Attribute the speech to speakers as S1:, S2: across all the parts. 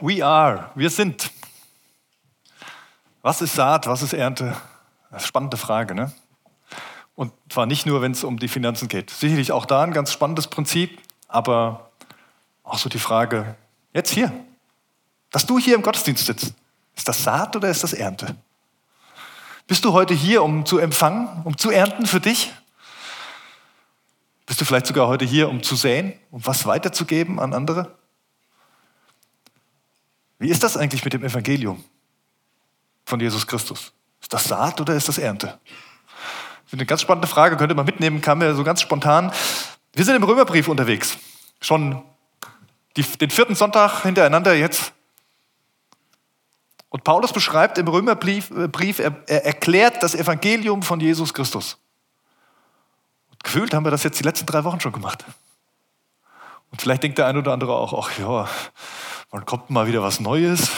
S1: We are, wir sind. Was ist Saat, was ist Ernte? Das ist spannende Frage, ne? Und zwar nicht nur, wenn es um die Finanzen geht. Sicherlich auch da ein ganz spannendes Prinzip, aber auch so die Frage, jetzt hier, dass du hier im Gottesdienst sitzt, ist das Saat oder ist das Ernte? Bist du heute hier, um zu empfangen, um zu ernten für dich? Bist du vielleicht sogar heute hier, um zu säen, um was weiterzugeben an andere? Wie ist das eigentlich mit dem Evangelium von Jesus Christus? Ist das Saat oder ist das Ernte? Das ist eine ganz spannende Frage, könnte man mitnehmen, kam mir so ganz spontan. Wir sind im Römerbrief unterwegs. Schon die, den vierten Sonntag hintereinander jetzt. Und Paulus beschreibt im Römerbrief, äh, Brief, er, er erklärt das Evangelium von Jesus Christus. Und gefühlt haben wir das jetzt die letzten drei Wochen schon gemacht. Und vielleicht denkt der eine oder andere auch, ach ja, wann kommt mal wieder was Neues?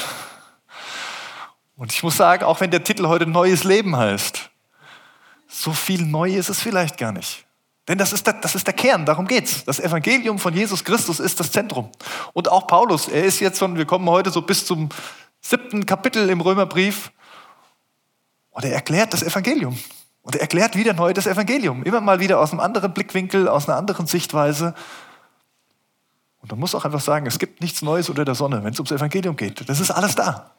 S1: Und ich muss sagen, auch wenn der Titel heute Neues Leben heißt, so viel neu ist es vielleicht gar nicht. Denn das ist, der, das ist der Kern, darum geht's. Das Evangelium von Jesus Christus ist das Zentrum. Und auch Paulus, er ist jetzt schon, wir kommen heute so bis zum siebten Kapitel im Römerbrief und er erklärt das Evangelium. Und er erklärt wieder neu das Evangelium. Immer mal wieder aus einem anderen Blickwinkel, aus einer anderen Sichtweise. Und man muss auch einfach sagen, es gibt nichts Neues unter der Sonne, wenn es ums Evangelium geht. Das ist alles da.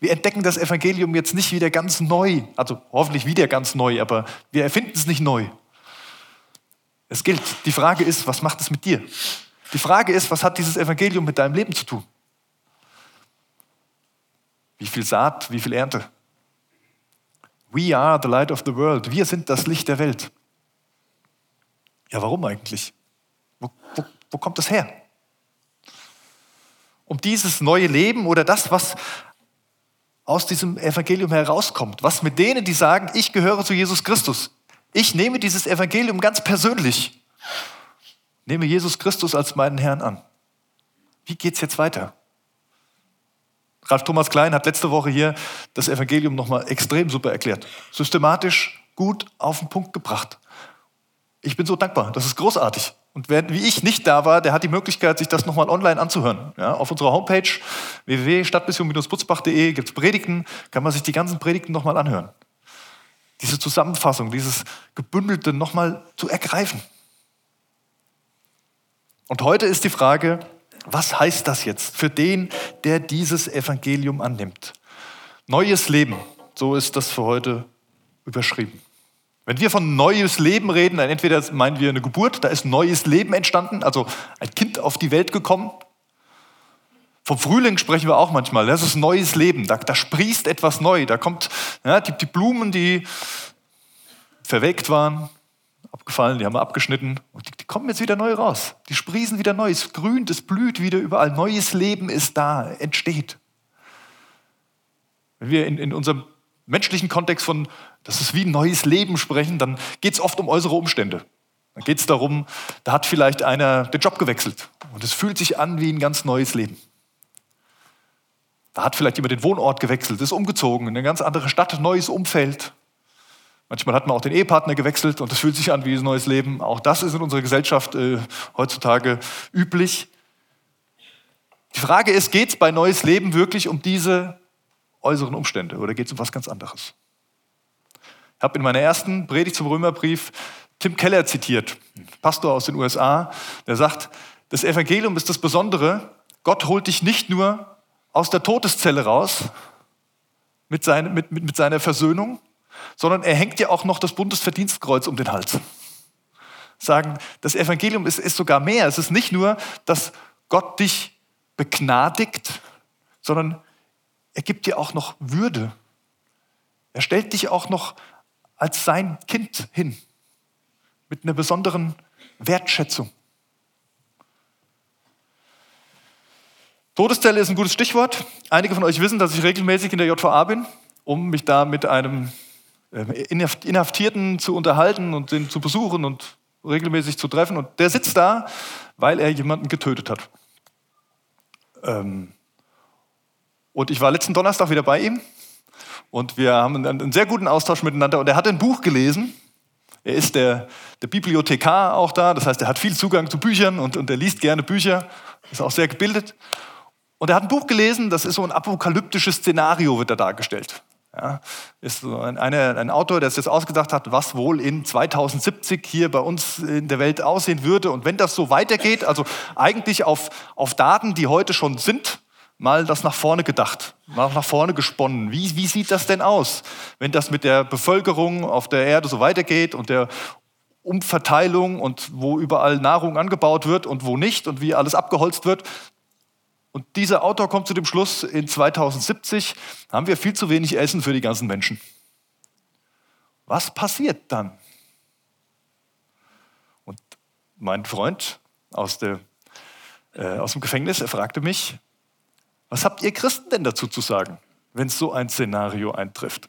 S1: Wir entdecken das Evangelium jetzt nicht wieder ganz neu, also hoffentlich wieder ganz neu, aber wir erfinden es nicht neu. Es gilt. Die Frage ist, was macht es mit dir? Die Frage ist, was hat dieses Evangelium mit deinem Leben zu tun? Wie viel Saat, wie viel Ernte? We are the light of the world. Wir sind das Licht der Welt. Ja, warum eigentlich? Wo, wo, wo kommt das her? Um dieses neue Leben oder das, was aus diesem Evangelium herauskommt. Was mit denen, die sagen, ich gehöre zu Jesus Christus. Ich nehme dieses Evangelium ganz persönlich. Nehme Jesus Christus als meinen Herrn an. Wie geht es jetzt weiter? Ralf Thomas Klein hat letzte Woche hier das Evangelium nochmal extrem super erklärt. Systematisch, gut auf den Punkt gebracht. Ich bin so dankbar. Das ist großartig. Und wer wie ich nicht da war, der hat die Möglichkeit, sich das nochmal online anzuhören. Ja, auf unserer Homepage www.stadtmission-butzbach.de gibt es Predigten, kann man sich die ganzen Predigten nochmal anhören. Diese Zusammenfassung, dieses Gebündelte nochmal zu ergreifen. Und heute ist die Frage, was heißt das jetzt für den, der dieses Evangelium annimmt? Neues Leben, so ist das für heute überschrieben. Wenn wir von neues Leben reden, dann entweder meinen wir eine Geburt, da ist neues Leben entstanden, also ein Kind auf die Welt gekommen. Vom Frühling sprechen wir auch manchmal, das ist neues Leben, da, da sprießt etwas neu, da kommt ja, die, die Blumen, die verwelkt waren, abgefallen, die haben wir abgeschnitten und die, die, kommen jetzt wieder neu raus. Die sprießen wieder neu, es grünt, es blüht wieder überall, neues Leben ist da, entsteht. Wenn wir in, in unserem menschlichen Kontext von, das ist wie ein neues Leben sprechen, dann geht es oft um äußere Umstände. Dann geht es darum, da hat vielleicht einer den Job gewechselt und es fühlt sich an wie ein ganz neues Leben. Da hat vielleicht jemand den Wohnort gewechselt, ist umgezogen in eine ganz andere Stadt, neues Umfeld. Manchmal hat man auch den Ehepartner gewechselt und es fühlt sich an wie ein neues Leben. Auch das ist in unserer Gesellschaft äh, heutzutage üblich. Die Frage ist, geht es bei neues Leben wirklich um diese äußeren Umstände oder geht es um was ganz anderes? Ich habe in meiner ersten Predigt zum Römerbrief Tim Keller zitiert, Pastor aus den USA, der sagt, das Evangelium ist das Besondere, Gott holt dich nicht nur aus der Todeszelle raus mit, seine, mit, mit, mit seiner Versöhnung, sondern er hängt dir auch noch das Bundesverdienstkreuz um den Hals. Sagen, das Evangelium ist, ist sogar mehr. Es ist nicht nur, dass Gott dich begnadigt, sondern er gibt dir auch noch Würde. Er stellt dich auch noch als sein Kind hin, mit einer besonderen Wertschätzung. Todeszelle ist ein gutes Stichwort. Einige von euch wissen, dass ich regelmäßig in der JVA bin, um mich da mit einem äh, Inhaftierten zu unterhalten und den zu besuchen und regelmäßig zu treffen. Und der sitzt da, weil er jemanden getötet hat. Ähm, und ich war letzten Donnerstag wieder bei ihm und wir haben einen sehr guten Austausch miteinander. Und er hat ein Buch gelesen. Er ist der, der Bibliothekar auch da, das heißt, er hat viel Zugang zu Büchern und, und er liest gerne Bücher, ist auch sehr gebildet. Und er hat ein Buch gelesen, das ist so ein apokalyptisches Szenario, wird da dargestellt. Ja, ist so ein, eine, ein Autor, der es jetzt ausgedacht hat, was wohl in 2070 hier bei uns in der Welt aussehen würde. Und wenn das so weitergeht, also eigentlich auf, auf Daten, die heute schon sind, mal das nach vorne gedacht, mal nach vorne gesponnen. Wie, wie sieht das denn aus, wenn das mit der Bevölkerung auf der Erde so weitergeht und der Umverteilung und wo überall Nahrung angebaut wird und wo nicht und wie alles abgeholzt wird? Und dieser Autor kommt zu dem Schluss, in 2070 haben wir viel zu wenig Essen für die ganzen Menschen. Was passiert dann? Und mein Freund aus, der, äh, aus dem Gefängnis, er fragte mich, was habt ihr Christen denn dazu zu sagen, wenn so ein Szenario eintrifft?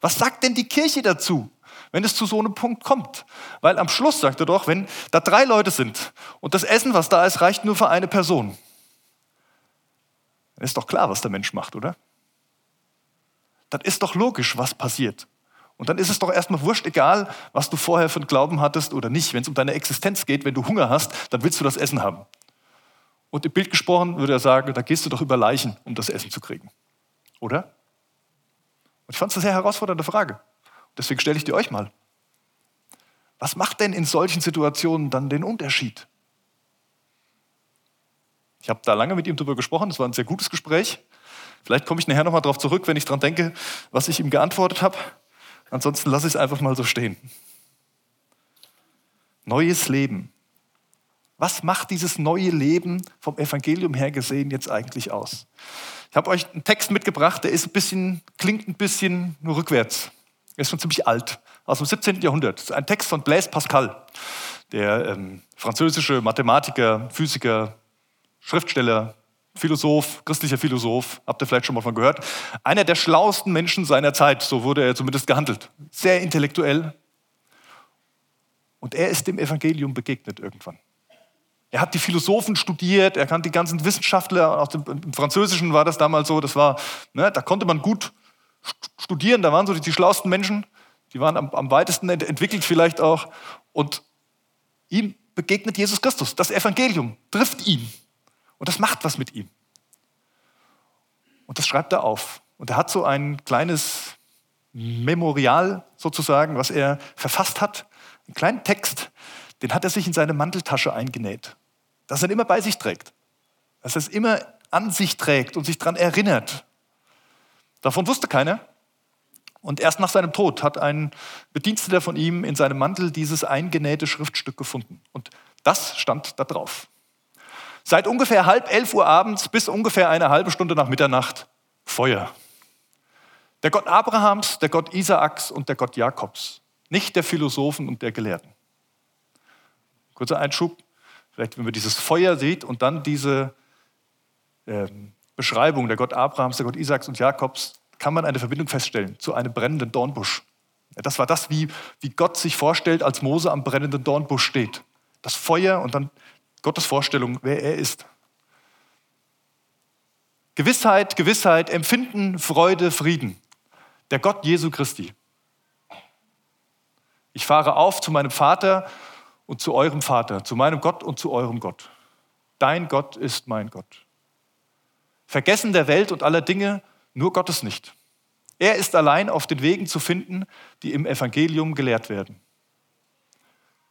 S1: Was sagt denn die Kirche dazu, wenn es zu so einem Punkt kommt? Weil am Schluss sagt er doch, wenn da drei Leute sind und das Essen, was da ist, reicht nur für eine Person, dann ist doch klar, was der Mensch macht, oder? Dann ist doch logisch, was passiert. Und dann ist es doch erstmal wurscht, egal, was du vorher für einen Glauben hattest oder nicht. Wenn es um deine Existenz geht, wenn du Hunger hast, dann willst du das Essen haben. Und im Bild gesprochen würde er sagen, da gehst du doch über Leichen, um das Essen zu kriegen. Oder? Und ich fand es eine sehr herausfordernde Frage. Deswegen stelle ich die euch mal. Was macht denn in solchen Situationen dann den Unterschied? Ich habe da lange mit ihm darüber gesprochen, es war ein sehr gutes Gespräch. Vielleicht komme ich nachher nochmal darauf zurück, wenn ich daran denke, was ich ihm geantwortet habe. Ansonsten lasse ich es einfach mal so stehen. Neues Leben. Was macht dieses neue Leben vom Evangelium her gesehen jetzt eigentlich aus? Ich habe euch einen Text mitgebracht, der ist ein bisschen, klingt ein bisschen nur rückwärts. Er ist schon ziemlich alt, aus dem 17. Jahrhundert. Ein Text von Blaise Pascal, der ähm, französische Mathematiker, Physiker, Schriftsteller, Philosoph, christlicher Philosoph, habt ihr vielleicht schon mal von gehört. Einer der schlauesten Menschen seiner Zeit, so wurde er zumindest gehandelt. Sehr intellektuell. Und er ist dem Evangelium begegnet irgendwann. Er hat die Philosophen studiert, er kannte die ganzen Wissenschaftler, auch im Französischen war das damals so, das war, ne, da konnte man gut studieren, da waren so die, die schlauesten Menschen, die waren am, am weitesten ent entwickelt vielleicht auch. Und ihm begegnet Jesus Christus. Das Evangelium trifft ihn. Und das macht was mit ihm. Und das schreibt er auf. Und er hat so ein kleines Memorial sozusagen, was er verfasst hat. Einen kleinen Text, den hat er sich in seine Manteltasche eingenäht dass er immer bei sich trägt. Dass er es immer an sich trägt und sich daran erinnert. Davon wusste keiner. Und erst nach seinem Tod hat ein Bediensteter von ihm in seinem Mantel dieses eingenähte Schriftstück gefunden. Und das stand da drauf. Seit ungefähr halb elf Uhr abends bis ungefähr eine halbe Stunde nach Mitternacht Feuer. Der Gott Abrahams, der Gott Isaaks und der Gott Jakobs, nicht der Philosophen und der Gelehrten. Kurzer Einschub, Vielleicht, wenn man dieses Feuer sieht und dann diese ähm, Beschreibung der Gott Abrahams, der Gott Isaaks und Jakobs, kann man eine Verbindung feststellen zu einem brennenden Dornbusch. Ja, das war das, wie, wie Gott sich vorstellt, als Mose am brennenden Dornbusch steht. Das Feuer und dann Gottes Vorstellung, wer er ist. Gewissheit, Gewissheit, Empfinden, Freude, Frieden. Der Gott Jesu Christi. Ich fahre auf zu meinem Vater und zu eurem Vater, zu meinem Gott und zu eurem Gott. Dein Gott ist mein Gott. Vergessen der Welt und aller Dinge, nur Gottes nicht. Er ist allein auf den Wegen zu finden, die im Evangelium gelehrt werden.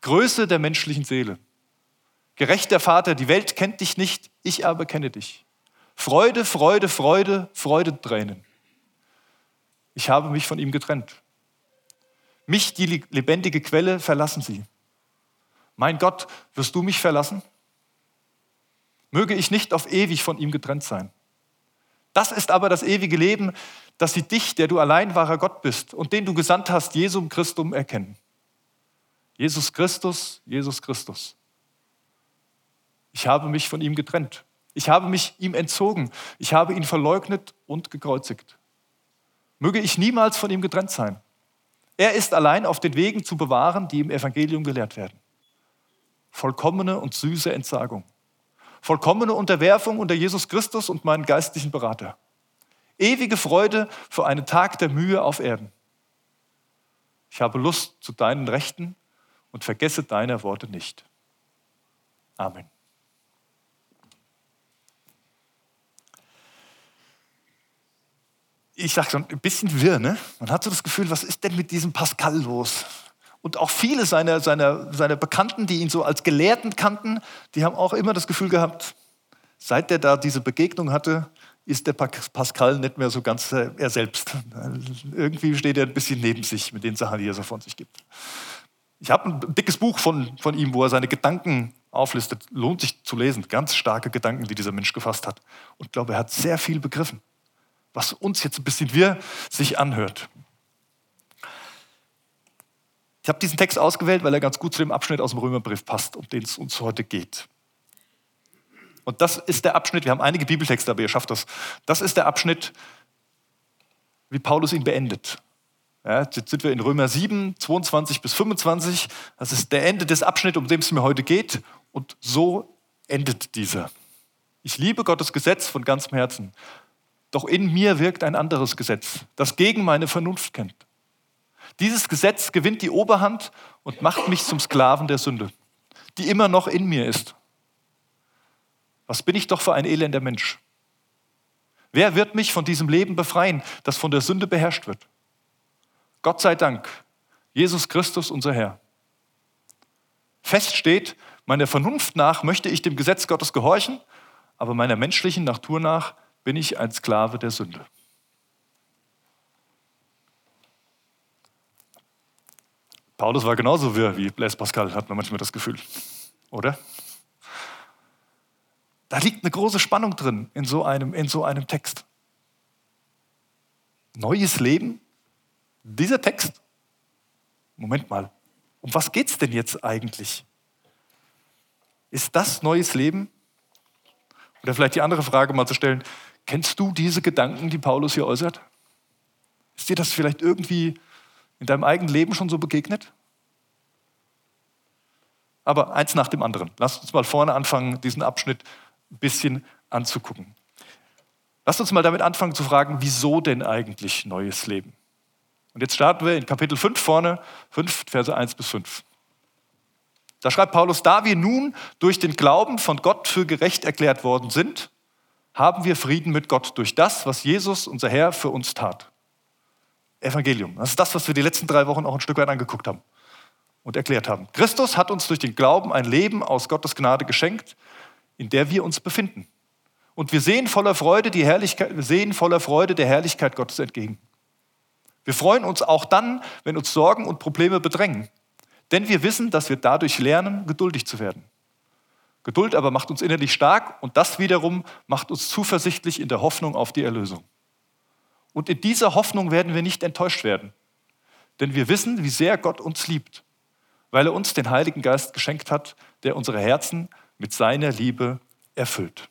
S1: Größe der menschlichen Seele. Gerechter Vater, die Welt kennt dich nicht, ich aber kenne dich. Freude, Freude, Freude, Freudentränen. Ich habe mich von ihm getrennt. Mich, die lebendige Quelle, verlassen sie. Mein Gott, wirst du mich verlassen? Möge ich nicht auf ewig von ihm getrennt sein. Das ist aber das ewige Leben, dass sie dich, der du allein wahrer Gott bist und den du gesandt hast, Jesum Christum, erkennen. Jesus Christus, Jesus Christus. Ich habe mich von ihm getrennt. Ich habe mich ihm entzogen. Ich habe ihn verleugnet und gekreuzigt. Möge ich niemals von ihm getrennt sein. Er ist allein auf den Wegen zu bewahren, die im Evangelium gelehrt werden Vollkommene und süße Entsagung. Vollkommene Unterwerfung unter Jesus Christus und meinen geistlichen Berater. Ewige Freude für einen Tag der Mühe auf Erden. Ich habe Lust zu deinen Rechten und vergesse deiner Worte nicht. Amen. ich sage schon, ein bisschen wirr, ne? Man hat so das Gefühl, was ist denn mit diesem Pascal los? Und auch viele seiner, seiner, seiner Bekannten, die ihn so als Gelehrten kannten, die haben auch immer das Gefühl gehabt, seit er da diese Begegnung hatte, ist der Pascal nicht mehr so ganz äh, er selbst. Irgendwie steht er ein bisschen neben sich mit den Sachen, die er so von sich gibt. Ich habe ein dickes Buch von, von ihm, wo er seine Gedanken auflistet. Lohnt sich zu lesen. Ganz starke Gedanken, die dieser Mensch gefasst hat. Und ich glaube, er hat sehr viel begriffen, was uns jetzt ein bisschen wir sich anhört. Ich habe diesen Text ausgewählt, weil er ganz gut zu dem Abschnitt aus dem Römerbrief passt, um den es uns heute geht. Und das ist der Abschnitt, wir haben einige Bibeltexte, aber ihr schafft das. Das ist der Abschnitt, wie Paulus ihn beendet. Ja, jetzt sind wir in Römer 7, 22 bis 25. Das ist der Ende des Abschnitts, um den es mir heute geht. Und so endet dieser. Ich liebe Gottes Gesetz von ganzem Herzen. Doch in mir wirkt ein anderes Gesetz, das gegen meine Vernunft kennt. Dieses Gesetz gewinnt die Oberhand und macht mich zum Sklaven der Sünde, die immer noch in mir ist. Was bin ich doch für ein elender Mensch? Wer wird mich von diesem Leben befreien, das von der Sünde beherrscht wird? Gott sei Dank, Jesus Christus, unser Herr. Fest steht, meiner Vernunft nach möchte ich dem Gesetz Gottes gehorchen, aber meiner menschlichen Natur nach bin ich ein Sklave der Sünde. Paulus war genauso wirr wie Blaise Pascal, hat man manchmal das Gefühl. Oder? Da liegt eine große Spannung drin in so einem, in so einem Text. Neues Leben? Dieser Text? Moment mal, um was geht es denn jetzt eigentlich? Ist das neues Leben? Oder vielleicht die andere Frage mal zu stellen, kennst du diese Gedanken, die Paulus hier äußert? Ist dir das vielleicht irgendwie in deinem eigenen Leben schon so begegnet? Aber eins nach dem anderen. Lass uns mal vorne anfangen, diesen Abschnitt ein bisschen anzugucken. Lass uns mal damit anfangen zu fragen, wieso denn eigentlich neues Leben? Und jetzt starten wir in Kapitel 5 vorne, 5, Verse 1 bis 5. Da schreibt Paulus, da wir nun durch den Glauben von Gott für gerecht erklärt worden sind, haben wir Frieden mit Gott durch das, was Jesus, unser Herr, für uns tat. Evangelium. Das ist das, was wir die letzten drei Wochen auch ein Stück weit angeguckt haben und erklärt haben. Christus hat uns durch den Glauben ein Leben aus Gottes Gnade geschenkt, in der wir uns befinden. Und wir sehen voller Freude die Herrlichkeit, wir sehen voller Freude der Herrlichkeit Gottes entgegen. Wir freuen uns auch dann, wenn uns Sorgen und Probleme bedrängen, denn wir wissen, dass wir dadurch lernen, geduldig zu werden. Geduld aber macht uns innerlich stark und das wiederum macht uns zuversichtlich in der Hoffnung auf die Erlösung. Und in dieser Hoffnung werden wir nicht enttäuscht werden. Denn wir wissen, wie sehr Gott uns liebt, weil er uns den Heiligen Geist geschenkt hat, der unsere Herzen mit seiner Liebe erfüllt.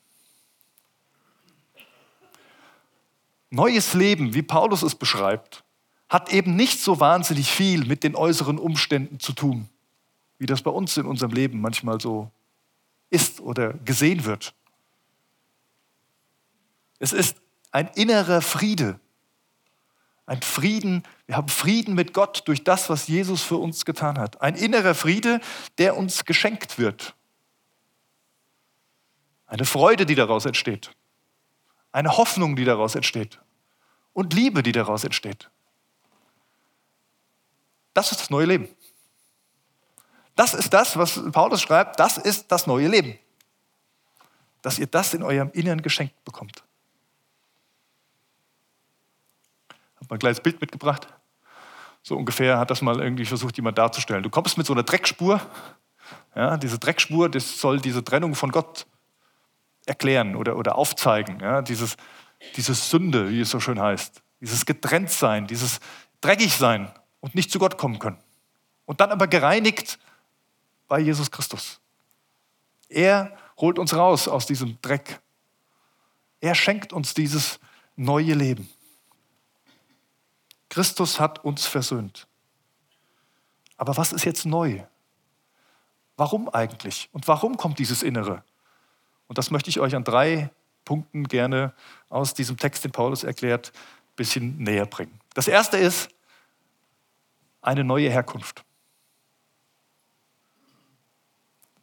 S1: Neues Leben, wie Paulus es beschreibt, hat eben nicht so wahnsinnig viel mit den äußeren Umständen zu tun, wie das bei uns in unserem Leben manchmal so ist oder gesehen wird. Es ist ein innerer Friede, ein Frieden, wir haben Frieden mit Gott durch das, was Jesus für uns getan hat. Ein innerer Friede, der uns geschenkt wird. Eine Freude, die daraus entsteht. Eine Hoffnung, die daraus entsteht. Und Liebe, die daraus entsteht. Das ist das neue Leben. Das ist das, was Paulus schreibt, das ist das neue Leben. Dass ihr das in eurem Inneren geschenkt bekommt. Mal ein kleines Bild mitgebracht. So ungefähr hat das mal irgendwie versucht, jemand darzustellen. Du kommst mit so einer Dreckspur. Ja, diese Dreckspur, das soll diese Trennung von Gott erklären oder, oder aufzeigen. Ja, dieses, diese Sünde, wie es so schön heißt. Dieses Getrenntsein, dieses Dreckigsein und nicht zu Gott kommen können. Und dann aber gereinigt bei Jesus Christus. Er holt uns raus aus diesem Dreck. Er schenkt uns dieses neue Leben. Christus hat uns versöhnt. Aber was ist jetzt neu? Warum eigentlich? Und warum kommt dieses Innere? Und das möchte ich euch an drei Punkten gerne aus diesem Text, den Paulus erklärt, ein bisschen näher bringen. Das erste ist eine neue Herkunft.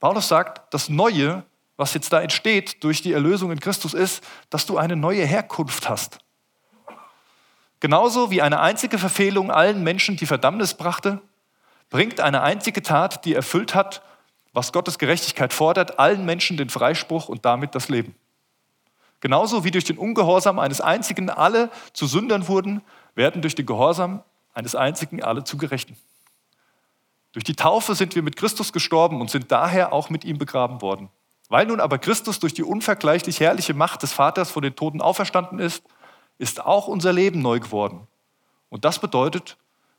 S1: Paulus sagt, das Neue, was jetzt da entsteht durch die Erlösung in Christus, ist, dass du eine neue Herkunft hast. Genauso wie eine einzige Verfehlung allen Menschen die Verdammnis brachte, bringt eine einzige Tat, die erfüllt hat, was Gottes Gerechtigkeit fordert, allen Menschen den Freispruch und damit das Leben. Genauso wie durch den Ungehorsam eines einzigen alle zu Sündern wurden, werden durch den Gehorsam eines einzigen alle zu Gerechten. Durch die Taufe sind wir mit Christus gestorben und sind daher auch mit ihm begraben worden. Weil nun aber Christus durch die unvergleichlich herrliche Macht des Vaters von den Toten auferstanden ist, ist auch unser Leben neu geworden. Und das bedeutet,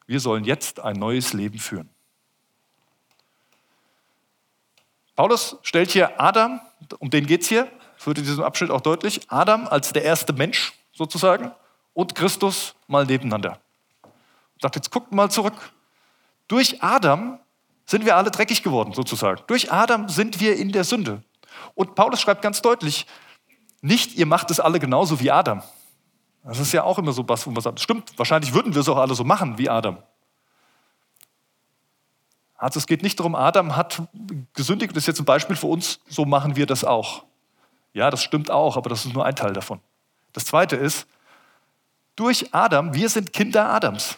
S1: wir sollen jetzt ein neues Leben führen. Paulus stellt hier Adam, um den geht es hier, wird in diesem Abschnitt auch deutlich, Adam als der erste Mensch sozusagen und Christus mal nebeneinander. Und sagt, jetzt guckt mal zurück. Durch Adam sind wir alle dreckig geworden sozusagen. Durch Adam sind wir in der Sünde. Und Paulus schreibt ganz deutlich, nicht ihr macht es alle genauso wie Adam. Das ist ja auch immer so was, wo man sagt, stimmt, wahrscheinlich würden wir es auch alle so machen wie Adam. Also es geht nicht darum, Adam hat gesündigt, das ist jetzt ein Beispiel für uns, so machen wir das auch. Ja, das stimmt auch, aber das ist nur ein Teil davon. Das zweite ist, durch Adam, wir sind Kinder Adams.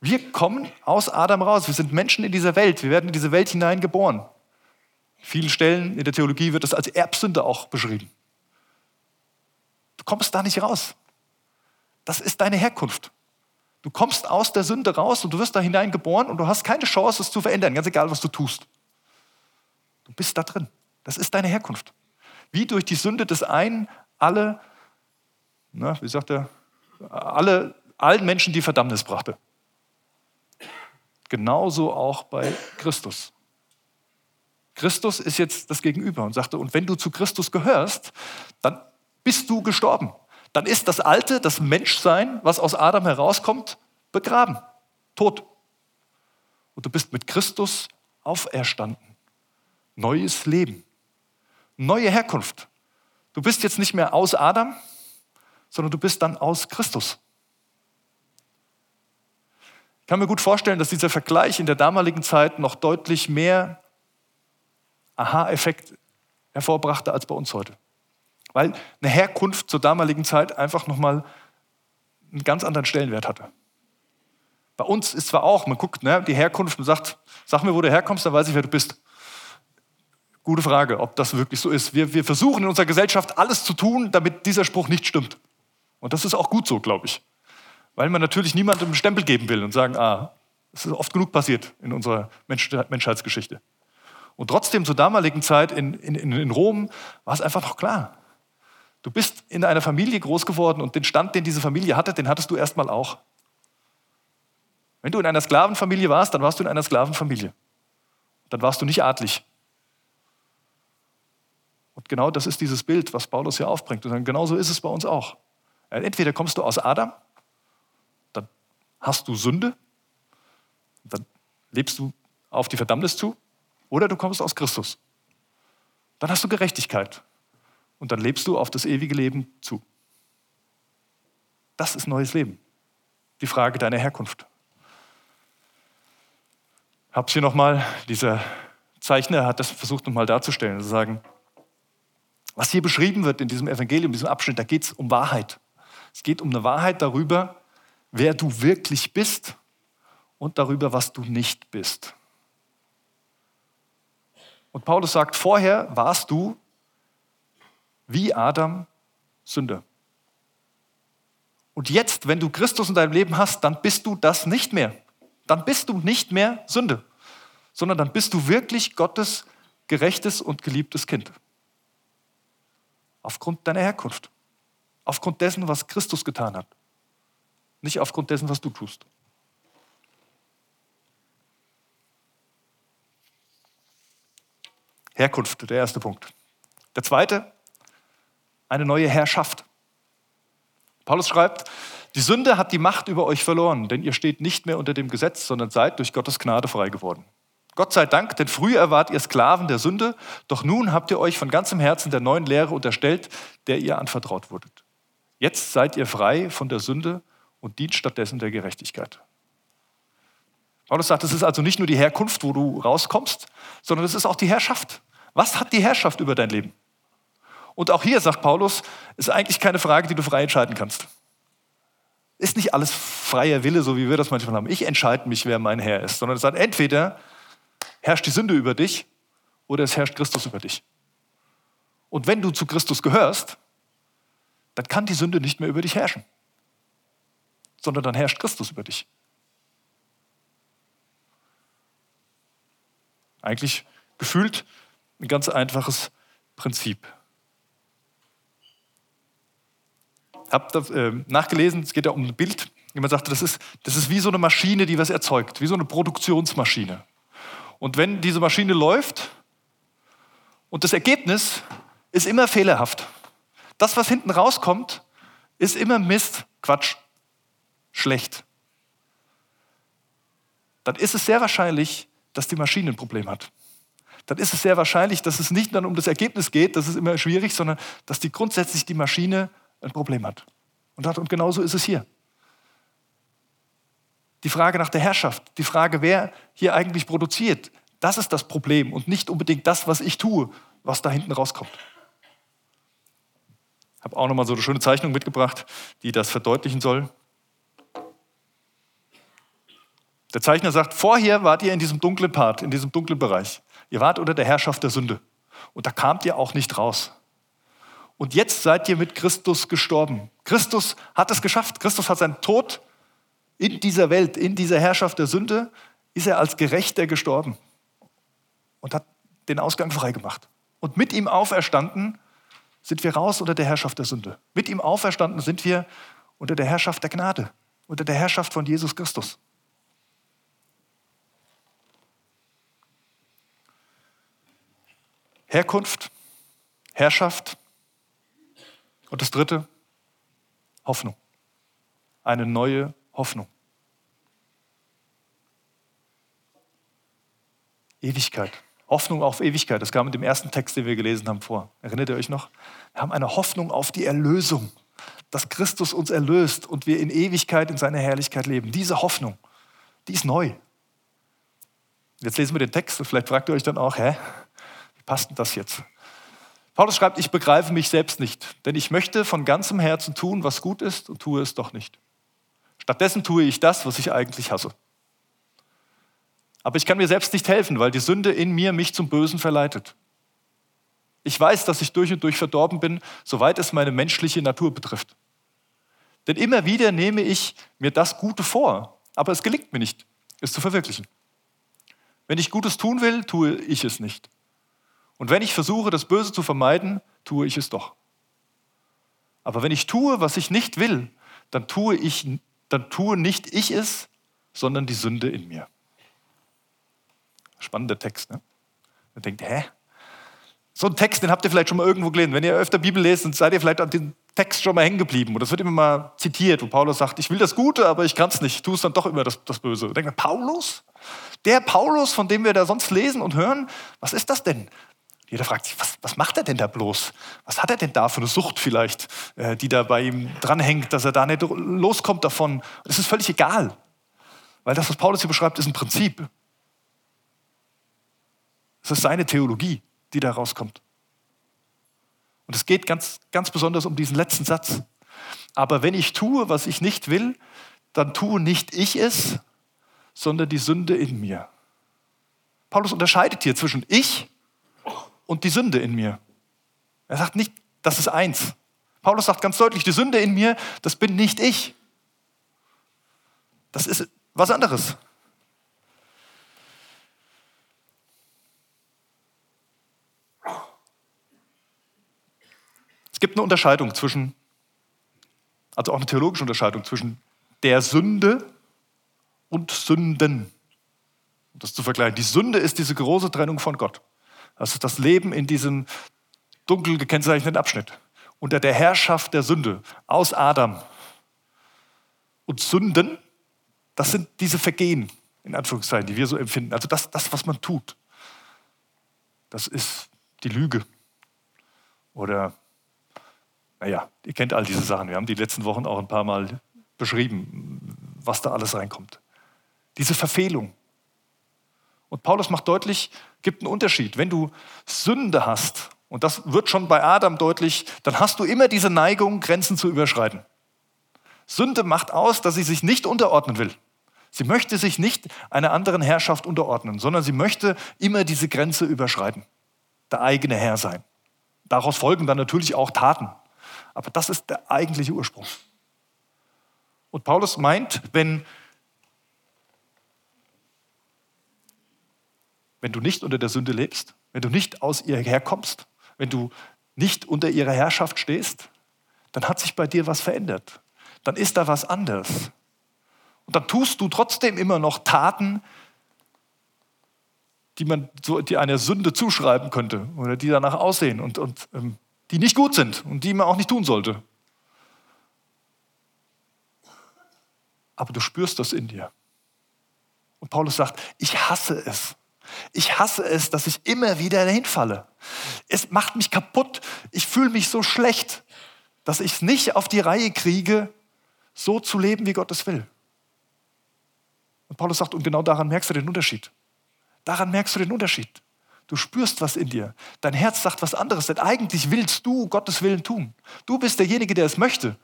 S1: Wir kommen aus Adam raus. Wir sind Menschen in dieser Welt. Wir werden in diese Welt hineingeboren. In vielen Stellen in der Theologie wird das als Erbsünde auch beschrieben. Du kommst da nicht raus. Das ist deine Herkunft. Du kommst aus der Sünde raus und du wirst da hineingeboren und du hast keine Chance, es zu verändern, ganz egal, was du tust. Du bist da drin. Das ist deine Herkunft. Wie durch die Sünde des einen alle, na, wie sagt er, alle, allen Menschen die Verdammnis brachte. Genauso auch bei Christus. Christus ist jetzt das Gegenüber und sagte, und wenn du zu Christus gehörst, dann bist du gestorben dann ist das Alte, das Menschsein, was aus Adam herauskommt, begraben, tot. Und du bist mit Christus auferstanden. Neues Leben, neue Herkunft. Du bist jetzt nicht mehr aus Adam, sondern du bist dann aus Christus. Ich kann mir gut vorstellen, dass dieser Vergleich in der damaligen Zeit noch deutlich mehr Aha-Effekt hervorbrachte als bei uns heute. Weil eine Herkunft zur damaligen Zeit einfach nochmal einen ganz anderen Stellenwert hatte. Bei uns ist zwar auch, man guckt, ne, die Herkunft und sagt, sag mir, wo du herkommst, dann weiß ich, wer du bist. Gute Frage, ob das wirklich so ist. Wir, wir versuchen in unserer Gesellschaft alles zu tun, damit dieser Spruch nicht stimmt. Und das ist auch gut so, glaube ich. Weil man natürlich niemandem einen Stempel geben will und sagen, ah, das ist oft genug passiert in unserer Mensch Menschheitsgeschichte. Und trotzdem zur damaligen Zeit in, in, in Rom war es einfach noch klar. Du bist in einer Familie groß geworden und den Stand, den diese Familie hatte, den hattest du erstmal auch. Wenn du in einer Sklavenfamilie warst, dann warst du in einer Sklavenfamilie. Dann warst du nicht adlig. Und genau das ist dieses Bild, was Paulus hier aufbringt. Und genau so ist es bei uns auch. Entweder kommst du aus Adam, dann hast du Sünde, dann lebst du auf die Verdammnis zu, oder du kommst aus Christus. Dann hast du Gerechtigkeit und dann lebst du auf das ewige Leben zu. Das ist neues Leben. Die Frage deiner Herkunft. Hab's hier nochmal, dieser Zeichner hat das versucht nochmal darzustellen, zu sagen, was hier beschrieben wird in diesem Evangelium, in diesem Abschnitt, da geht es um Wahrheit. Es geht um eine Wahrheit darüber, wer du wirklich bist und darüber, was du nicht bist. Und Paulus sagt, vorher warst du wie Adam Sünde. Und jetzt, wenn du Christus in deinem Leben hast, dann bist du das nicht mehr. Dann bist du nicht mehr Sünde, sondern dann bist du wirklich Gottes gerechtes und geliebtes Kind. Aufgrund deiner Herkunft. Aufgrund dessen, was Christus getan hat. Nicht aufgrund dessen, was du tust. Herkunft, der erste Punkt. Der zweite, eine neue Herrschaft. Paulus schreibt, die Sünde hat die Macht über euch verloren, denn ihr steht nicht mehr unter dem Gesetz, sondern seid durch Gottes Gnade frei geworden. Gott sei Dank, denn früher wart ihr Sklaven der Sünde, doch nun habt ihr euch von ganzem Herzen der neuen Lehre unterstellt, der ihr anvertraut wurdet. Jetzt seid ihr frei von der Sünde und dient stattdessen der Gerechtigkeit. Paulus sagt, es ist also nicht nur die Herkunft, wo du rauskommst, sondern es ist auch die Herrschaft. Was hat die Herrschaft über dein Leben? Und auch hier, sagt Paulus, ist eigentlich keine Frage, die du frei entscheiden kannst. ist nicht alles freier Wille, so wie wir das manchmal haben. Ich entscheide mich, wer mein Herr ist, sondern es sagt, entweder herrscht die Sünde über dich oder es herrscht Christus über dich. Und wenn du zu Christus gehörst, dann kann die Sünde nicht mehr über dich herrschen, sondern dann herrscht Christus über dich. Eigentlich gefühlt ein ganz einfaches Prinzip. Hab da, äh, nachgelesen, es geht ja um ein Bild. Jemand sagte, das ist, das ist wie so eine Maschine, die was erzeugt, wie so eine Produktionsmaschine. Und wenn diese Maschine läuft und das Ergebnis ist immer fehlerhaft, das, was hinten rauskommt, ist immer Mist, Quatsch, schlecht, dann ist es sehr wahrscheinlich, dass die Maschine ein Problem hat. Dann ist es sehr wahrscheinlich, dass es nicht dann um das Ergebnis geht, das ist immer schwierig, sondern dass die grundsätzlich die Maschine ein Problem hat. Und, und genauso ist es hier. Die Frage nach der Herrschaft, die Frage, wer hier eigentlich produziert, das ist das Problem und nicht unbedingt das, was ich tue, was da hinten rauskommt. Ich habe auch nochmal so eine schöne Zeichnung mitgebracht, die das verdeutlichen soll. Der Zeichner sagt, vorher wart ihr in diesem dunklen Part, in diesem dunklen Bereich. Ihr wart unter der Herrschaft der Sünde. Und da kamt ihr auch nicht raus. Und jetzt seid ihr mit Christus gestorben. Christus hat es geschafft. Christus hat seinen Tod in dieser Welt, in dieser Herrschaft der Sünde, ist er als Gerechter gestorben und hat den Ausgang freigemacht. Und mit ihm auferstanden sind wir raus unter der Herrschaft der Sünde. Mit ihm auferstanden sind wir unter der Herrschaft der Gnade, unter der Herrschaft von Jesus Christus. Herkunft, Herrschaft und das Dritte, Hoffnung. Eine neue Hoffnung. Ewigkeit. Hoffnung auf Ewigkeit. Das kam in dem ersten Text, den wir gelesen haben, vor. Erinnert ihr euch noch? Wir haben eine Hoffnung auf die Erlösung, dass Christus uns erlöst und wir in Ewigkeit in seiner Herrlichkeit leben. Diese Hoffnung, die ist neu. Jetzt lesen wir den Text und vielleicht fragt ihr euch dann auch, hä, wie passt denn das jetzt? Paulus schreibt, ich begreife mich selbst nicht, denn ich möchte von ganzem Herzen tun, was gut ist und tue es doch nicht. Stattdessen tue ich das, was ich eigentlich hasse. Aber ich kann mir selbst nicht helfen, weil die Sünde in mir mich zum Bösen verleitet. Ich weiß, dass ich durch und durch verdorben bin, soweit es meine menschliche Natur betrifft. Denn immer wieder nehme ich mir das Gute vor, aber es gelingt mir nicht, es zu verwirklichen. Wenn ich Gutes tun will, tue ich es nicht. Und wenn ich versuche, das Böse zu vermeiden, tue ich es doch. Aber wenn ich tue, was ich nicht will, dann tue, ich, dann tue nicht ich es, sondern die Sünde in mir. Spannender Text, ne? Man denkt, hä? So ein Text, den habt ihr vielleicht schon mal irgendwo gelesen. Wenn ihr öfter Bibel lest, dann seid ihr vielleicht an dem Text schon mal hängen geblieben. Und das wird immer mal zitiert, wo Paulus sagt, ich will das Gute, aber ich kann es nicht. Ich tue es dann doch immer das, das Böse. Und denkt man, Paulus? Der Paulus, von dem wir da sonst lesen und hören, was ist das denn? Jeder fragt sich, was, was macht er denn da bloß? Was hat er denn da für eine Sucht vielleicht, äh, die da bei ihm dranhängt, dass er da nicht loskommt davon? Das ist völlig egal. Weil das, was Paulus hier beschreibt, ist ein Prinzip. Es ist seine Theologie, die da rauskommt. Und es geht ganz, ganz besonders um diesen letzten Satz. Aber wenn ich tue, was ich nicht will, dann tue nicht ich es, sondern die Sünde in mir. Paulus unterscheidet hier zwischen ich und die Sünde in mir. Er sagt nicht, das ist eins. Paulus sagt ganz deutlich, die Sünde in mir, das bin nicht ich. Das ist was anderes. Es gibt eine Unterscheidung zwischen, also auch eine theologische Unterscheidung zwischen der Sünde und Sünden. Um das zu vergleichen. Die Sünde ist diese große Trennung von Gott. Das ist das Leben in diesem dunkel gekennzeichneten Abschnitt. Unter der Herrschaft der Sünde aus Adam. Und Sünden, das sind diese Vergehen, in Anführungszeichen, die wir so empfinden. Also das, das was man tut. Das ist die Lüge. Oder naja, ihr kennt all diese Sachen. Wir haben die letzten Wochen auch ein paar Mal beschrieben, was da alles reinkommt. Diese Verfehlung. Und Paulus macht deutlich, gibt einen Unterschied. Wenn du Sünde hast, und das wird schon bei Adam deutlich, dann hast du immer diese Neigung, Grenzen zu überschreiten. Sünde macht aus, dass sie sich nicht unterordnen will. Sie möchte sich nicht einer anderen Herrschaft unterordnen, sondern sie möchte immer diese Grenze überschreiten, der eigene Herr sein. Daraus folgen dann natürlich auch Taten. Aber das ist der eigentliche Ursprung. Und Paulus meint, wenn, wenn du nicht unter der Sünde lebst, wenn du nicht aus ihr herkommst, wenn du nicht unter ihrer Herrschaft stehst, dann hat sich bei dir was verändert. Dann ist da was anders. Und dann tust du trotzdem immer noch Taten, die man so, die einer Sünde zuschreiben könnte oder die danach aussehen und, und ähm, die nicht gut sind und die man auch nicht tun sollte. Aber du spürst das in dir. Und Paulus sagt, ich hasse es. Ich hasse es, dass ich immer wieder dahin falle. Es macht mich kaputt. Ich fühle mich so schlecht, dass ich es nicht auf die Reihe kriege, so zu leben, wie Gott es will. Und Paulus sagt, und genau daran merkst du den Unterschied. Daran merkst du den Unterschied. Du spürst was in dir. Dein Herz sagt was anderes, denn eigentlich willst du Gottes Willen tun. Du bist derjenige, der es möchte.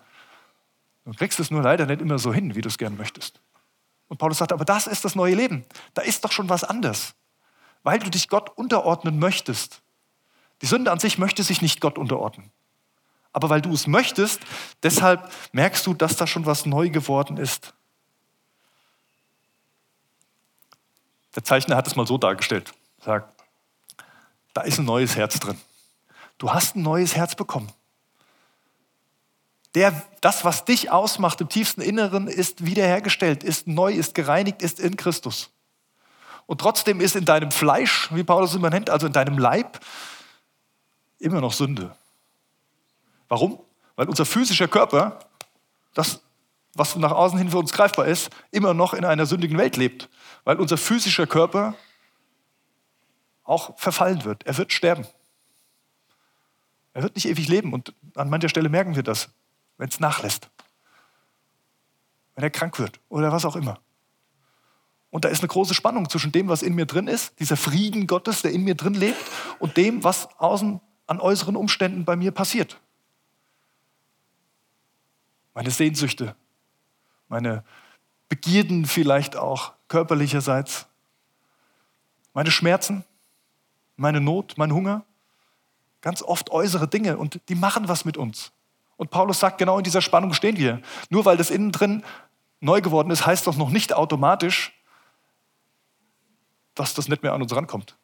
S1: Du kriegst es nur leider nicht immer so hin, wie du es gern möchtest. Und Paulus sagt, aber das ist das neue Leben. Da ist doch schon was anders. Weil du dich Gott unterordnen möchtest. Die Sünde an sich möchte sich nicht Gott unterordnen. Aber weil du es möchtest, deshalb merkst du, dass da schon was neu geworden ist. Der Zeichner hat es mal so dargestellt. Sagt, da ist ein neues Herz drin. Du hast ein neues Herz bekommen. Der, das, was dich ausmacht im tiefsten Inneren, ist wiederhergestellt, ist neu, ist gereinigt, ist in Christus. Und trotzdem ist in deinem Fleisch, wie Paulus immer nennt, also in deinem Leib, immer noch Sünde. Warum? Weil unser physischer Körper, das, was nach außen hin für uns greifbar ist, immer noch in einer sündigen Welt lebt weil unser physischer Körper auch verfallen wird. Er wird sterben. Er wird nicht ewig leben und an mancher Stelle merken wir das, wenn es nachlässt. Wenn er krank wird oder was auch immer. Und da ist eine große Spannung zwischen dem, was in mir drin ist, dieser Frieden Gottes, der in mir drin lebt, und dem, was außen an äußeren Umständen bei mir passiert. Meine Sehnsüchte, meine Begierden vielleicht auch, körperlicherseits, meine Schmerzen, meine Not, mein Hunger, ganz oft äußere Dinge und die machen was mit uns. Und Paulus sagt, genau in dieser Spannung stehen wir. Nur weil das innen drin neu geworden ist, heißt das noch nicht automatisch, dass das nicht mehr an uns rankommt.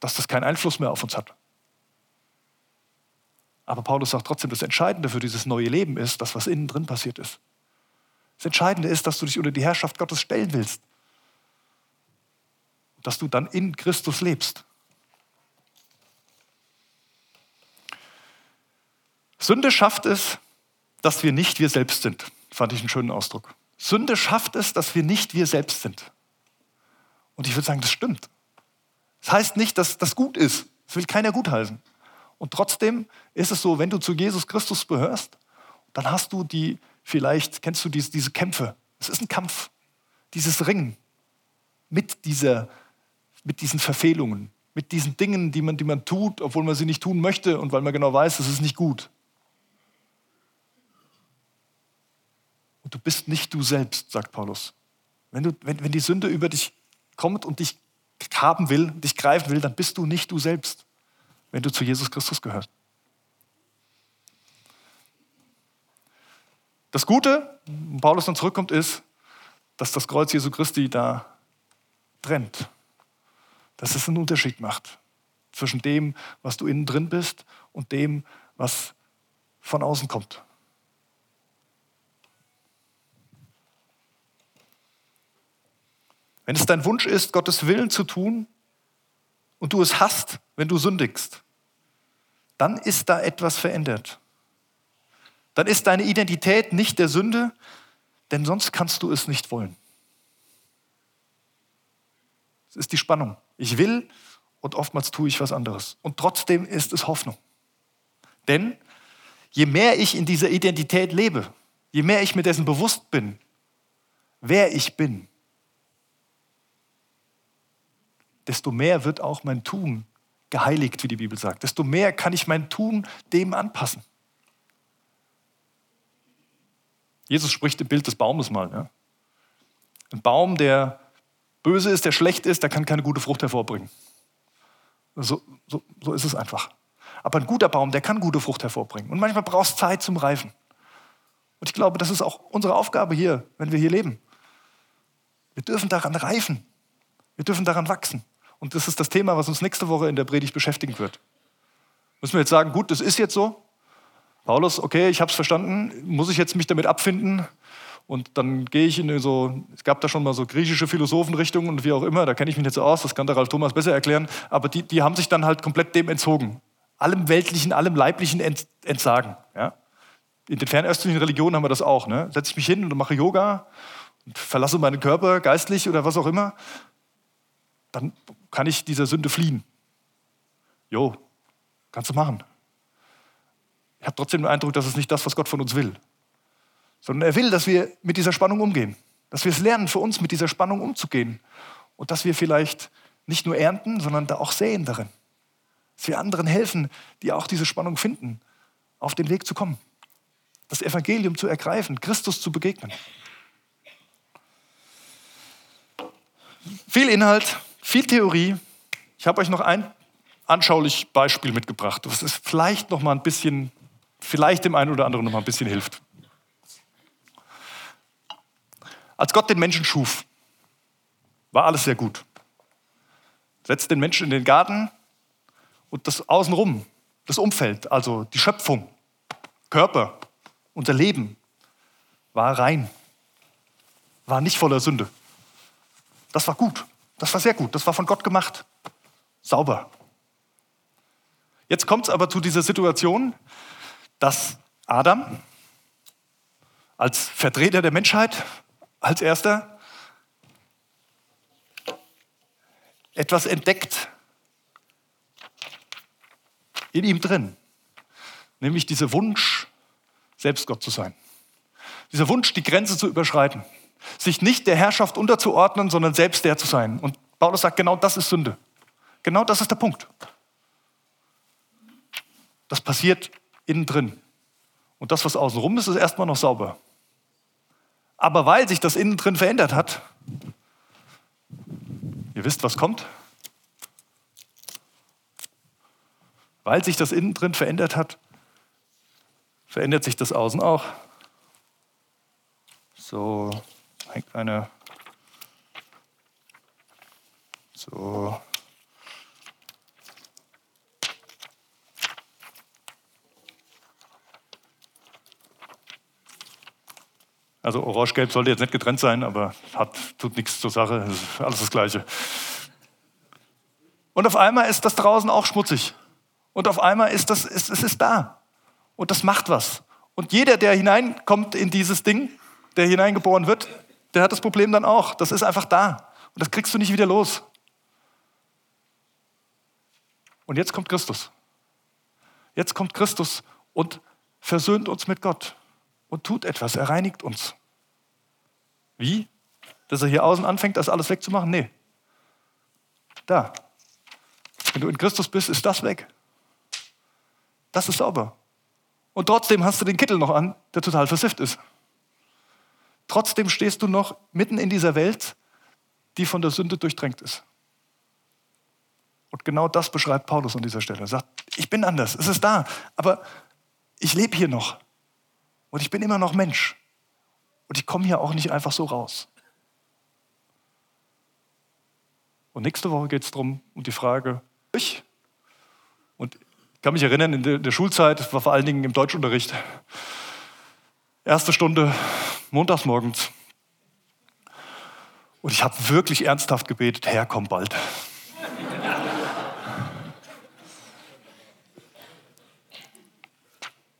S1: Dass das keinen Einfluss mehr auf uns hat. Aber Paulus sagt trotzdem, das Entscheidende für dieses neue Leben ist, das, was innen drin passiert ist. Das Entscheidende ist, dass du dich unter die Herrschaft Gottes stellen willst. Dass du dann in Christus lebst. Sünde schafft es, dass wir nicht wir selbst sind. Fand ich einen schönen Ausdruck. Sünde schafft es, dass wir nicht wir selbst sind. Und ich würde sagen, das stimmt. Das heißt nicht, dass das gut ist. Das will keiner gutheißen. Und trotzdem ist es so, wenn du zu Jesus Christus gehörst, dann hast du die Vielleicht kennst du diese, diese Kämpfe. Es ist ein Kampf, dieses Ringen mit, dieser, mit diesen Verfehlungen, mit diesen Dingen, die man, die man tut, obwohl man sie nicht tun möchte und weil man genau weiß, es ist nicht gut. Und du bist nicht du selbst, sagt Paulus. Wenn, du, wenn, wenn die Sünde über dich kommt und dich haben will, dich greifen will, dann bist du nicht du selbst, wenn du zu Jesus Christus gehörst. Das Gute, wo Paulus dann zurückkommt, ist, dass das Kreuz Jesu Christi da trennt. Dass es einen Unterschied macht zwischen dem, was du innen drin bist und dem, was von außen kommt. Wenn es dein Wunsch ist, Gottes Willen zu tun und du es hast, wenn du sündigst, dann ist da etwas verändert dann ist deine Identität nicht der Sünde, denn sonst kannst du es nicht wollen. Es ist die Spannung. Ich will und oftmals tue ich was anderes. Und trotzdem ist es Hoffnung. Denn je mehr ich in dieser Identität lebe, je mehr ich mir dessen bewusst bin, wer ich bin, desto mehr wird auch mein Tun geheiligt, wie die Bibel sagt. Desto mehr kann ich mein Tun dem anpassen. Jesus spricht im Bild des Baumes mal. Ja? Ein Baum, der böse ist, der schlecht ist, der kann keine gute Frucht hervorbringen. So, so, so ist es einfach. Aber ein guter Baum, der kann gute Frucht hervorbringen. Und manchmal braucht es Zeit zum Reifen. Und ich glaube, das ist auch unsere Aufgabe hier, wenn wir hier leben. Wir dürfen daran reifen. Wir dürfen daran wachsen. Und das ist das Thema, was uns nächste Woche in der Predigt beschäftigen wird. Müssen wir jetzt sagen, gut, das ist jetzt so. Paulus, okay, ich habe es verstanden. Muss ich jetzt mich damit abfinden? Und dann gehe ich in so, es gab da schon mal so griechische Philosophenrichtungen und wie auch immer, da kenne ich mich nicht so aus, das kann der Ralf Thomas besser erklären, aber die, die haben sich dann halt komplett dem entzogen. Allem Weltlichen, allem Leiblichen entsagen. Ja? In den fernöstlichen Religionen haben wir das auch. Ne? Setze ich mich hin und mache Yoga und verlasse meinen Körper geistlich oder was auch immer, dann kann ich dieser Sünde fliehen. Jo, kannst du machen. Ich habe trotzdem den Eindruck, das ist nicht das, was Gott von uns will. Sondern er will, dass wir mit dieser Spannung umgehen. Dass wir es lernen, für uns mit dieser Spannung umzugehen. Und dass wir vielleicht nicht nur ernten, sondern da auch säen darin. Dass wir anderen helfen, die auch diese Spannung finden, auf den Weg zu kommen. Das Evangelium zu ergreifen, Christus zu begegnen. Viel Inhalt, viel Theorie. Ich habe euch noch ein anschauliches Beispiel mitgebracht, was es vielleicht noch mal ein bisschen, vielleicht dem einen oder anderen noch mal ein bisschen hilft. Als Gott den Menschen schuf, war alles sehr gut. Setzt den Menschen in den Garten und das Außenrum, das Umfeld, also die Schöpfung, Körper, unser Leben, war rein, war nicht voller Sünde. Das war gut, das war sehr gut, das war von Gott gemacht, sauber. Jetzt kommt es aber zu dieser Situation, dass Adam als Vertreter der Menschheit als erster etwas entdeckt in ihm drin, nämlich dieser Wunsch, selbst Gott zu sein. Dieser Wunsch, die Grenze zu überschreiten, sich nicht der Herrschaft unterzuordnen, sondern selbst der zu sein. Und Paulus sagt, genau das ist Sünde. Genau das ist der Punkt. Das passiert innen drin. Und das, was außenrum ist, ist erstmal noch sauber. Aber weil sich das innen drin verändert hat, ihr wisst, was kommt? Weil sich das innen drin verändert hat, verändert sich das Außen auch. So hängt eine. So. Also orange-gelb sollte jetzt nicht getrennt sein, aber hat, tut nichts zur Sache, ist alles das Gleiche. Und auf einmal ist das draußen auch schmutzig. Und auf einmal ist das, es, es ist da. Und das macht was. Und jeder, der hineinkommt in dieses Ding, der hineingeboren wird, der hat das Problem dann auch. Das ist einfach da. Und das kriegst du nicht wieder los. Und jetzt kommt Christus. Jetzt kommt Christus und versöhnt uns mit Gott und tut etwas. Er reinigt uns. Wie? Dass er hier außen anfängt, das alles wegzumachen? Nee. Da. Wenn du in Christus bist, ist das weg. Das ist sauber. Und trotzdem hast du den Kittel noch an, der total versifft ist. Trotzdem stehst du noch mitten in dieser Welt, die von der Sünde durchdrängt ist. Und genau das beschreibt Paulus an dieser Stelle. Er sagt, ich bin anders, es ist da, aber ich lebe hier noch. Und ich bin immer noch Mensch. Und ich komme hier auch nicht einfach so raus. Und nächste Woche geht es darum, um die Frage, ich. Und ich kann mich erinnern, in der, Schulzeit, war vor allen Dingen im Deutschunterricht, erste Stunde, montags morgens. Und ich habe wirklich ernsthaft gebetet, Herr, komm bald.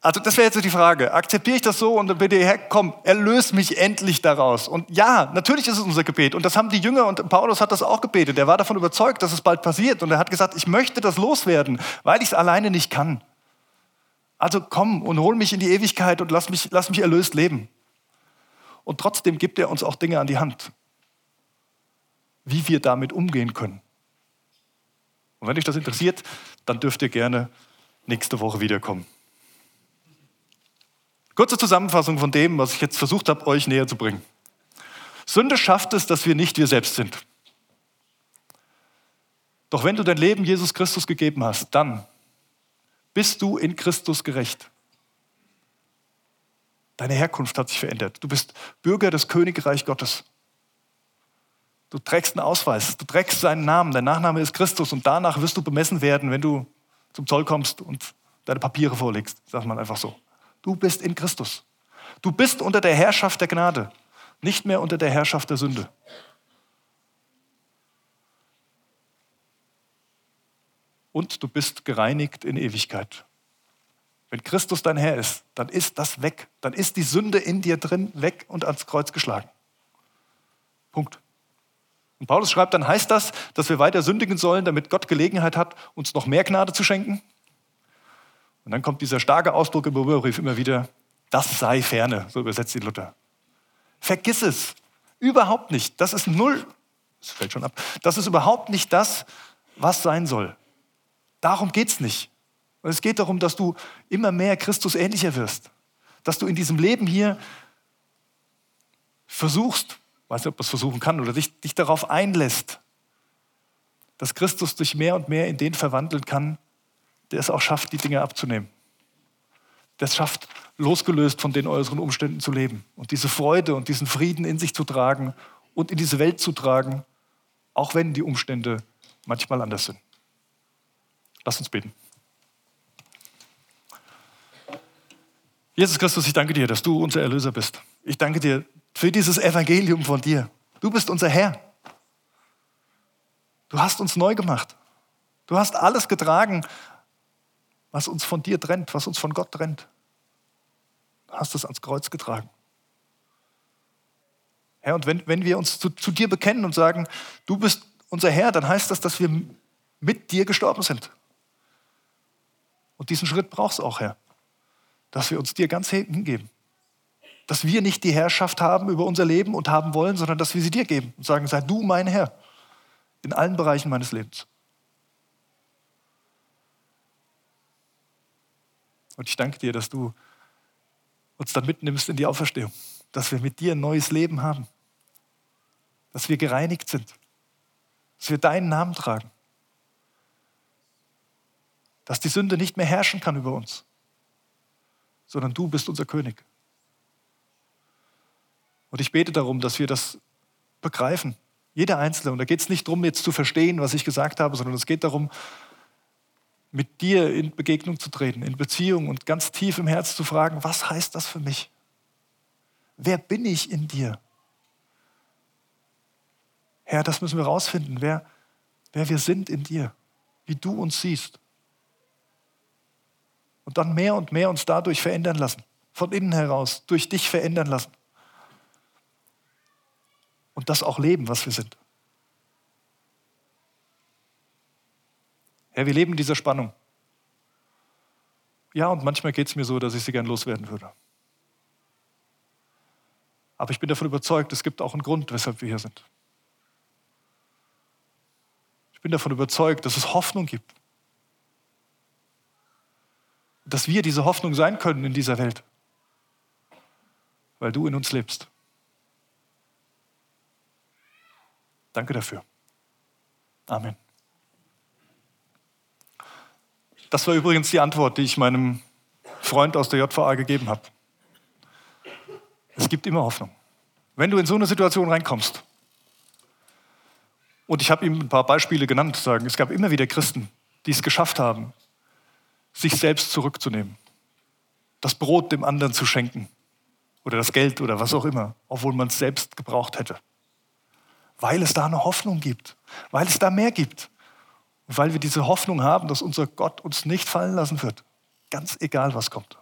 S1: Also das wäre jetzt die Frage. Akzeptiere ich das so und dann bitte, Herr, komm, erlöse mich endlich daraus. Und ja, natürlich ist es unser Gebet. Und das haben die Jünger und Paulus hat das auch gebetet. Er war davon überzeugt, dass es bald passiert. Und er hat gesagt, ich möchte das loswerden, weil ich es alleine nicht kann. Also komm und hol mich in die Ewigkeit und lass mich, lass mich erlöst leben. Und trotzdem gibt er uns auch Dinge an die Hand, wie wir damit umgehen können. Und wenn euch das interessiert, dann dürft ihr gerne nächste Woche wiederkommen. Kurze Zusammenfassung von dem, was ich jetzt versucht habe, euch näher zu bringen. Sünde schafft es, dass wir nicht wir selbst sind. Doch wenn du dein Leben Jesus Christus gegeben hast, dann bist du in Christus gerecht. Deine Herkunft hat sich verändert. Du bist Bürger des Königreich Gottes. Du trägst einen Ausweis, du trägst seinen Namen, dein Nachname ist Christus und danach wirst du bemessen werden, wenn du zum Zoll kommst und deine Papiere vorlegst, sagt man einfach so. Du bist in Christus. Du bist unter der Herrschaft der Gnade, nicht mehr unter der Herrschaft der Sünde. Und du bist gereinigt in Ewigkeit. Wenn Christus dein Herr ist, dann ist das weg. Dann ist die Sünde in dir drin weg und ans Kreuz geschlagen. Punkt. Und Paulus schreibt dann, heißt das, dass wir weiter sündigen sollen, damit Gott Gelegenheit hat, uns noch mehr Gnade zu schenken? Und dann kommt dieser starke Ausdruck im Römerbrief immer wieder, das sei ferne, so übersetzt die Luther. Vergiss es. Überhaupt nicht. Das ist null, es fällt schon ab, das ist überhaupt nicht das, was sein soll. Darum geht es nicht. es geht darum, dass du immer mehr Christus ähnlicher wirst. Dass du in diesem Leben hier versuchst, weiß nicht, ob man es versuchen kann, oder dich, dich darauf einlässt, dass Christus dich mehr und mehr in den verwandeln kann, der es auch schafft, die Dinge abzunehmen. Der es schafft, losgelöst von den äußeren Umständen zu leben und diese Freude und diesen Frieden in sich zu tragen und in diese Welt zu tragen, auch wenn die Umstände manchmal anders sind. Lass uns beten. Jesus Christus, ich danke dir, dass du unser Erlöser bist. Ich danke dir, für dieses Evangelium von dir. Du bist unser Herr. Du hast uns neu gemacht. Du hast alles getragen, was uns von dir trennt, was uns von Gott trennt. Du hast es ans Kreuz getragen. Herr, und wenn, wenn wir uns zu, zu dir bekennen und sagen, du bist unser Herr, dann heißt das, dass wir mit dir gestorben sind. Und diesen Schritt brauchst du auch, Herr, dass wir uns dir ganz hingeben dass wir nicht die Herrschaft haben über unser Leben und haben wollen, sondern dass wir sie dir geben und sagen, sei du mein Herr in allen Bereichen meines Lebens. Und ich danke dir, dass du uns dann mitnimmst in die Auferstehung, dass wir mit dir ein neues Leben haben, dass wir gereinigt sind, dass wir deinen Namen tragen, dass die Sünde nicht mehr herrschen kann über uns, sondern du bist unser König. Und ich bete darum, dass wir das begreifen. Jeder Einzelne. Und da geht es nicht darum, jetzt zu verstehen, was ich gesagt habe, sondern es geht darum, mit dir in Begegnung zu treten, in Beziehung und ganz tief im Herz zu fragen, was heißt das für mich? Wer bin ich in dir? Herr, das müssen wir rausfinden, wer, wer wir sind in dir, wie du uns siehst. Und dann mehr und mehr uns dadurch verändern lassen, von innen heraus, durch dich verändern lassen und das auch leben, was wir sind. Herr, wir leben in dieser Spannung. Ja, und manchmal geht es mir so, dass ich sie gern loswerden würde. Aber ich bin davon überzeugt, es gibt auch einen Grund, weshalb wir hier sind. Ich bin davon überzeugt, dass es Hoffnung gibt. Dass wir diese Hoffnung sein können in dieser Welt, weil du in uns lebst. Danke dafür. Amen. Das war übrigens die Antwort, die ich meinem Freund aus der JVA gegeben habe. Es gibt immer Hoffnung. Wenn du in so eine Situation reinkommst, und ich habe ihm ein paar Beispiele genannt, sagen, es gab immer wieder Christen, die es geschafft haben, sich selbst zurückzunehmen, das Brot dem anderen zu schenken. Oder das Geld oder was auch immer, obwohl man es selbst gebraucht hätte. Weil es da eine Hoffnung gibt, weil es da mehr gibt. Und weil wir diese Hoffnung haben, dass unser Gott uns nicht fallen lassen wird, ganz egal was kommt.